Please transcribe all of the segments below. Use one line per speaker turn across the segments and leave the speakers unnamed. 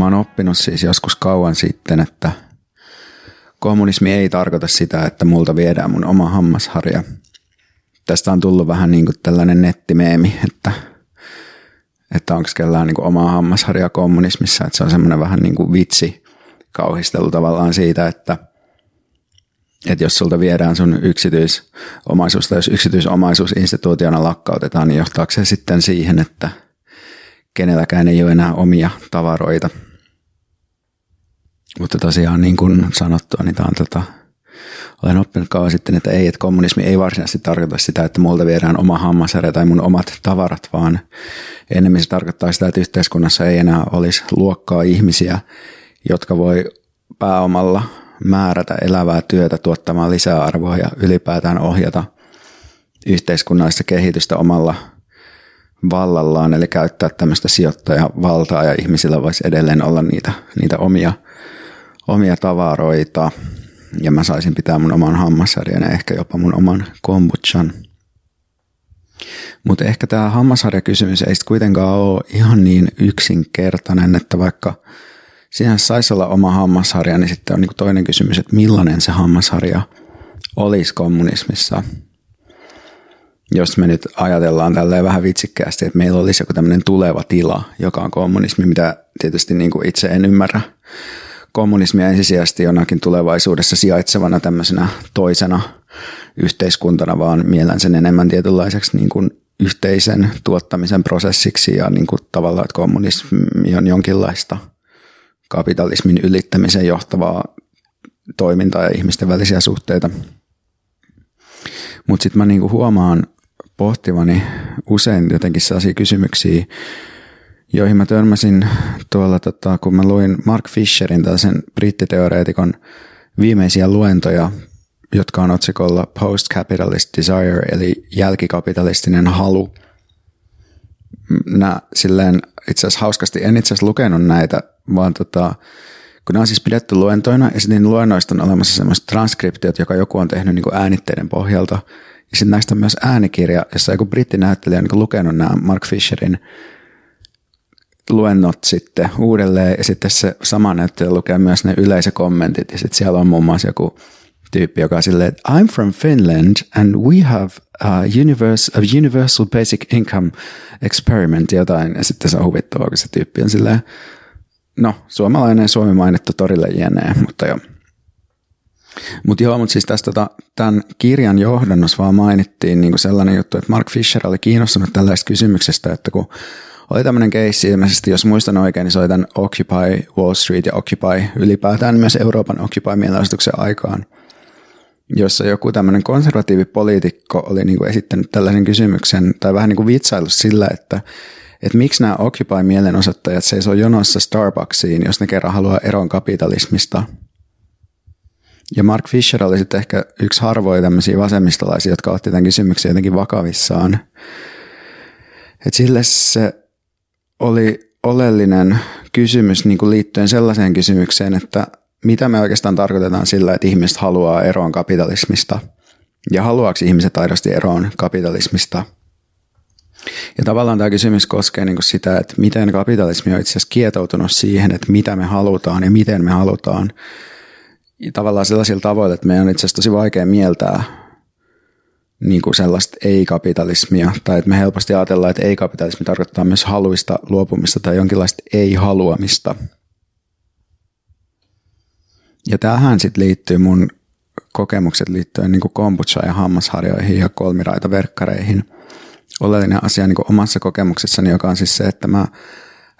Mä oon oppinut siis joskus kauan sitten, että kommunismi ei tarkoita sitä, että multa viedään mun oma hammasharja. Tästä on tullut vähän niin kuin tällainen nettimeemi, että, että onko kellään niin kuin oma hammasharja kommunismissa, että se on semmoinen vähän niin kuin vitsi kauhistelu tavallaan siitä, että, että jos sulta viedään sun yksityisomaisuus tai jos yksityisomaisuus instituutiona lakkautetaan, niin johtaako se sitten siihen, että kenelläkään ei ole enää omia tavaroita – mutta tosiaan niin kuin sanottua, niin tämä on tota, olen oppinut kauan sitten, että ei, että kommunismi ei varsinaisesti tarkoita sitä, että multa viedään oma hammasärä tai mun omat tavarat, vaan enemmän se tarkoittaa sitä, että yhteiskunnassa ei enää olisi luokkaa ihmisiä, jotka voi pääomalla määrätä elävää työtä tuottamaan lisäarvoa ja ylipäätään ohjata yhteiskunnallista kehitystä omalla vallallaan, eli käyttää tämmöistä sijoittajavaltaa ja ihmisillä voisi edelleen olla niitä, niitä omia – omia tavaroita ja mä saisin pitää mun oman hammasharjan ja ehkä jopa mun oman kombuchan. Mutta ehkä tämä hammasharjakysymys ei kuitenkaan ole ihan niin yksinkertainen, että vaikka siinä saisi olla oma hammasharja, niin sitten on niinku toinen kysymys, että millainen se hammasharja olisi kommunismissa. Jos me nyt ajatellaan tälleen vähän vitsikkäästi, että meillä olisi joku tämmöinen tuleva tila, joka on kommunismi, mitä tietysti niinku itse en ymmärrä kommunismia ensisijaisesti jonakin tulevaisuudessa sijaitsevana tämmöisenä toisena yhteiskuntana, vaan miellän sen enemmän tietynlaiseksi niin kuin yhteisen tuottamisen prosessiksi ja niin kuin tavallaan, että kommunismi on jonkinlaista kapitalismin ylittämisen johtavaa toimintaa ja ihmisten välisiä suhteita. Mutta sitten mä niinku huomaan pohtivani usein jotenkin sellaisia kysymyksiä, joihin mä törmäsin tuolla, tota, kun mä luin Mark Fisherin, tällaisen brittiteoreetikon viimeisiä luentoja, jotka on otsikolla Post-Capitalist Desire, eli jälkikapitalistinen halu. Nää silleen itse asiassa hauskasti, en itse asiassa lukenut näitä, vaan tota, kun nämä on siis pidetty luentoina, ja sitten luennoista on olemassa semmoiset transkriptiot, joka joku on tehnyt niin kuin äänitteiden pohjalta, ja sitten näistä on myös äänikirja, jossa joku brittinäyttelijä on niin lukenut nämä Mark Fisherin luennot sitten uudelleen ja sitten se sama näyttelijä lukee myös ne yleisökommentit ja sitten siellä on muun muassa joku tyyppi, joka on silleen, että I'm from Finland and we have a, universe, a universal basic income experiment jotain ja sitten se on huvittavaa, kun se tyyppi on silleen, no suomalainen Suomi mainittu torille jänee, mutta joo. Mutta joo, mutta siis tästä tota, tämän kirjan johdannossa vaan mainittiin niin kuin sellainen juttu, että Mark Fisher oli kiinnostunut tällaista kysymyksestä, että kun oli tämmöinen keissi ilmeisesti, jos muistan oikein, niin tämän Occupy Wall Street ja Occupy ylipäätään myös Euroopan Occupy-mielenosoituksen aikaan, jossa joku tämmöinen konservatiivipoliitikko oli niin kuin esittänyt tällaisen kysymyksen tai vähän niin kuin vitsailu sillä, että että miksi nämä Occupy-mielenosoittajat seisoo jonossa Starbucksiin, jos ne kerran haluaa eron kapitalismista. Ja Mark Fisher oli sitten ehkä yksi harvoja tämmöisiä vasemmistolaisia, jotka otti tämän kysymyksen jotenkin vakavissaan. Et sille se oli oleellinen kysymys niin kuin liittyen sellaiseen kysymykseen, että mitä me oikeastaan tarkoitetaan sillä, että ihmiset haluaa eroon kapitalismista ja haluaako ihmiset aidosti eroon kapitalismista. Ja tavallaan tämä kysymys koskee niin kuin sitä, että miten kapitalismi on itse asiassa kietoutunut siihen, että mitä me halutaan ja miten me halutaan. Ja tavallaan sellaisilla tavoilla, että meidän on itse asiassa tosi vaikea mieltää niin kuin sellaista ei-kapitalismia, tai että me helposti ajatellaan, että ei-kapitalismi tarkoittaa myös haluista luopumista tai jonkinlaista ei-haluamista. Ja tähän sitten liittyy mun kokemukset liittyen niin kombucha ja hammasharjoihin ja kolmiraita verkkareihin. Oleellinen asia niin omassa kokemuksessani, joka on siis se, että mä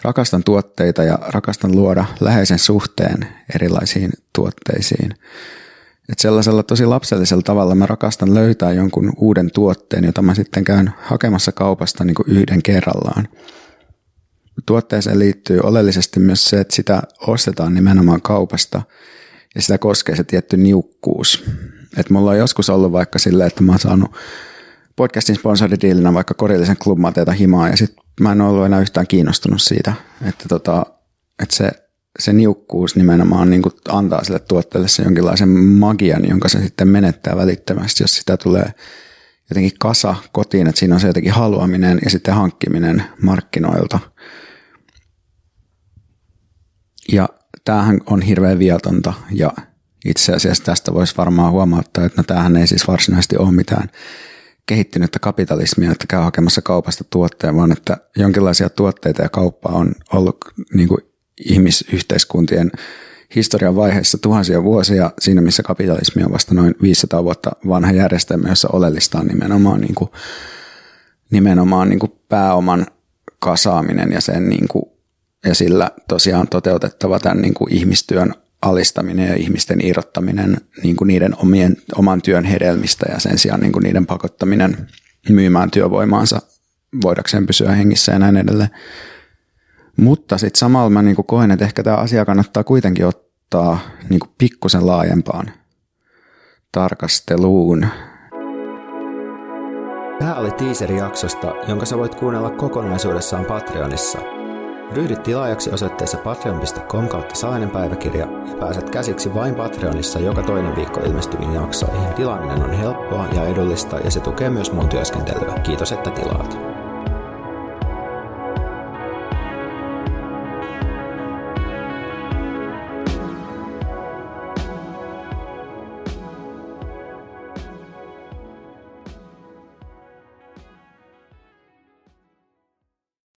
rakastan tuotteita ja rakastan luoda läheisen suhteen erilaisiin tuotteisiin. Että sellaisella tosi lapsellisella tavalla mä rakastan löytää jonkun uuden tuotteen, jota mä sitten käyn hakemassa kaupasta niin kuin yhden kerrallaan. Tuotteeseen liittyy oleellisesti myös se, että sitä ostetaan nimenomaan kaupasta ja sitä koskee se tietty niukkuus. Et mulla on joskus ollut vaikka silleen, että mä oon saanut podcastin sponsoridiilinä vaikka korillisen klubmateita himaa ja sitten mä en ollut enää yhtään kiinnostunut siitä, että, tota, että se se niukkuus nimenomaan niin kuin antaa sille tuotteelle se jonkinlaisen magian, jonka se sitten menettää välittömästi, jos sitä tulee jotenkin kasa kotiin, että siinä on se jotenkin haluaminen ja sitten hankkiminen markkinoilta. Ja tämähän on hirveän viatonta ja itse asiassa tästä voisi varmaan huomauttaa, että no tämähän ei siis varsinaisesti ole mitään kehittynyttä kapitalismia, että käy hakemassa kaupasta tuotteen, vaan että jonkinlaisia tuotteita ja kauppaa on ollut niin kuin ihmisyhteiskuntien historian vaiheessa tuhansia vuosia siinä, missä kapitalismi on vasta noin 500 vuotta vanha järjestelmä, jossa oleellista on nimenomaan, niin kuin, nimenomaan niin kuin pääoman kasaaminen ja, sen niin kuin, ja sillä tosiaan toteutettava tämän niin kuin ihmistyön alistaminen ja ihmisten irrottaminen niin kuin niiden omien, oman työn hedelmistä ja sen sijaan niin kuin niiden pakottaminen myymään työvoimaansa voidakseen pysyä hengissä ja näin edelleen. Mutta sitten samalla mä niin kuin koen, että ehkä tämä asia kannattaa kuitenkin ottaa niin kuin pikkusen laajempaan tarkasteluun.
Tämä oli teaseri jaksosta, jonka sä voit kuunnella kokonaisuudessaan Patreonissa – Ryhdy tilaajaksi osoitteessa patreon.com kautta salainen päiväkirja ja pääset käsiksi vain Patreonissa joka toinen viikko ilmestyviin jaksoihin. Tilaaminen on helppoa ja edullista ja se tukee myös mun työskentelyä. Kiitos, että tilaat.